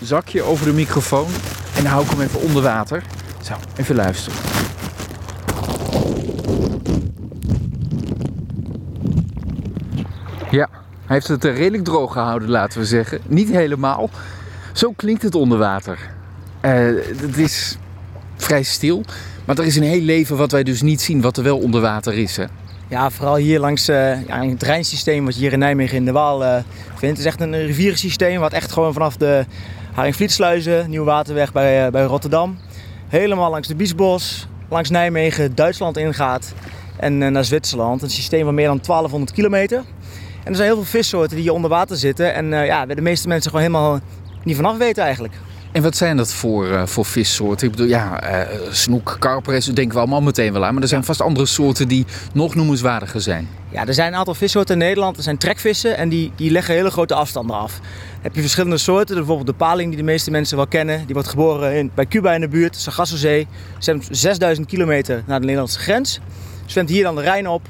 zakje over de microfoon. En dan hou ik hem even onder water. Zo, even luisteren. Ja, hij heeft het redelijk droog gehouden, laten we zeggen. Niet helemaal. Zo klinkt het onder water. Eh, het is vrij stil. Maar er is een heel leven wat wij dus niet zien, wat er wel onder water is. Hè? Ja, vooral hier langs ja, het Rijnsysteem wat je hier in Nijmegen in de Waal uh, vindt. Het is echt een rivierensysteem wat echt gewoon vanaf de Haringvlietsluizen, Nieuwe Waterweg bij, uh, bij Rotterdam, helemaal langs de Biesbos, langs Nijmegen, Duitsland ingaat en naar Zwitserland. Een systeem van meer dan 1200 kilometer. En er zijn heel veel vissoorten die hier onder water zitten en ja, de meeste mensen gewoon helemaal niet vanaf weten eigenlijk. En wat zijn dat voor, uh, voor vissoorten? Ik bedoel, ja, uh, snoek, karpers, denken we allemaal meteen wel aan. Maar er zijn vast andere soorten die nog noemenswaardiger zijn. Ja, er zijn een aantal vissoorten in Nederland. Er zijn trekvissen en die, die leggen hele grote afstanden af. Dan heb je verschillende soorten. Bijvoorbeeld de paling die de meeste mensen wel kennen. Die wordt geboren in, bij Cuba in de buurt, Sargassozee. Zwemt 6000 kilometer naar de Nederlandse grens. Zwemt hier dan de Rijn op.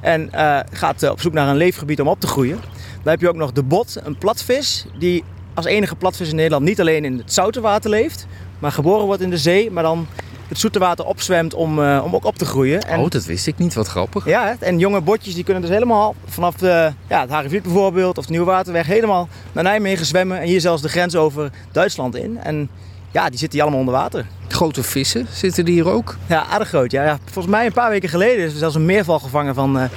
En uh, gaat op zoek naar een leefgebied om op te groeien. Dan heb je ook nog de bot, een platvis. Die als enige platvis in Nederland niet alleen in het zoute water leeft, maar geboren wordt in de zee, maar dan het zoete water opzwemt om, uh, om ook op te groeien. En, oh, dat wist ik niet. Wat grappig. Ja, en jonge botjes die kunnen dus helemaal vanaf de, ja, het Haringvliet bijvoorbeeld of de Nieuwe Waterweg helemaal naar Nijmegen zwemmen en hier zelfs de grens over Duitsland in. En ja, die zitten hier allemaal onder water. Grote vissen zitten die hier ook? Ja, aardig groot. Ja. ja. Volgens mij een paar weken geleden is er zelfs een meerval gevangen van uh, 2,43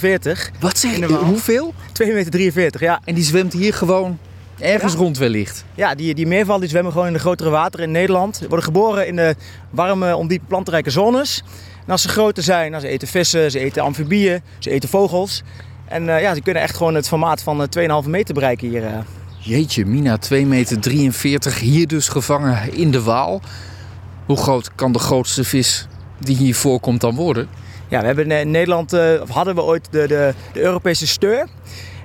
meter. Wat zeg je? Hoeveel? 2,43 meter, ja. En die zwemt hier gewoon Ergens ja. rond wellicht. Ja, die, die meerval die zwemmen gewoon in de grotere wateren in Nederland. Ze worden geboren in de warme, ondiepe plantrijke zones. En als ze groter zijn, nou, ze eten vissen, ze eten amfibieën, ze eten vogels. En uh, ja, ze kunnen echt gewoon het formaat van uh, 2,5 meter bereiken hier. Uh. Jeetje, Mina, 2,43 meter, hier dus gevangen in de Waal. Hoe groot kan de grootste vis die hier voorkomt dan worden? Ja, we hebben in Nederland, of hadden we ooit de, de, de Europese steur.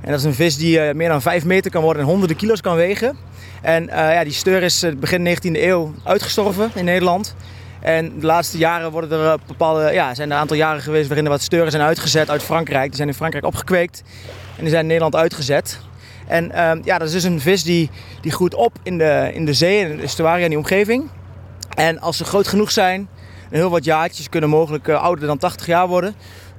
En dat is een vis die uh, meer dan 5 meter kan worden en honderden kilo's kan wegen. En uh, ja, die steur is uh, begin 19e eeuw uitgestorven in Nederland. En de laatste jaren worden er bepaalde, ja, zijn er een aantal jaren geweest waarin er wat steuren zijn uitgezet uit Frankrijk. Die zijn in Frankrijk opgekweekt en die zijn in Nederland uitgezet. En ja, dat is dus een vis die, die groeit op in de, in de zee, in de estuaria, die omgeving. En als ze groot genoeg zijn, heel wat jaartjes, kunnen mogelijk ouder dan 80 jaar worden,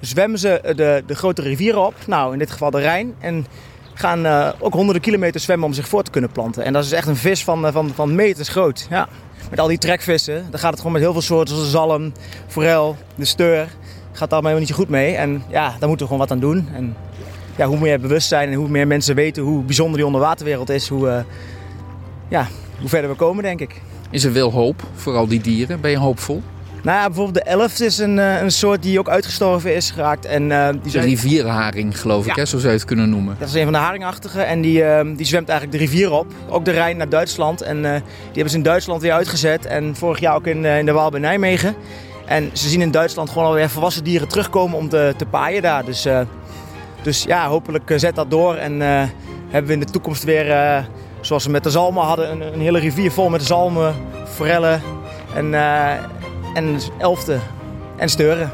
zwemmen ze de, de grote rivieren op, nou in dit geval de Rijn, en gaan uh, ook honderden kilometers zwemmen om zich voor te kunnen planten. En dat is echt een vis van, van, van meters groot. Ja. Met al die trekvissen, dan gaat het gewoon met heel veel soorten zoals de zalm, forel, de steur. Gaat daar helemaal niet zo goed mee. En ja, daar moeten we gewoon wat aan doen. En ja, hoe meer bewustzijn en hoe meer mensen weten hoe bijzonder die onderwaterwereld is, hoe, ja, hoe verder we komen, denk ik. Is er wel hoop voor al die dieren? Ben je hoopvol? Nou ja, bijvoorbeeld de elf is een, een soort die ook uitgestorven is geraakt. En, uh, die de rivierenharing, geloof ik, hè? zo zou je het kunnen noemen. Dat is een van de haringachtige en die, uh, die zwemt eigenlijk de rivier op. Ook de Rijn naar Duitsland. En uh, die hebben ze in Duitsland weer uitgezet. En vorig jaar ook in, in de Waal bij Nijmegen. En ze zien in Duitsland gewoon alweer volwassen dieren terugkomen om te, te paaien daar. Dus, dus ja, hopelijk zet dat door. En hebben we in de toekomst weer, zoals we met de zalmen hadden, een, een hele rivier vol met zalmen, forellen en en elfte en steuren.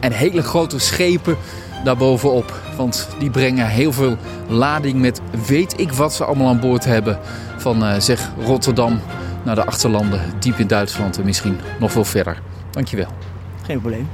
En hele grote schepen daarbovenop. Want die brengen heel veel lading met weet ik wat ze allemaal aan boord hebben. Van uh, zeg Rotterdam naar de achterlanden, diep in Duitsland en misschien nog veel verder. Dankjewel. Geen probleem.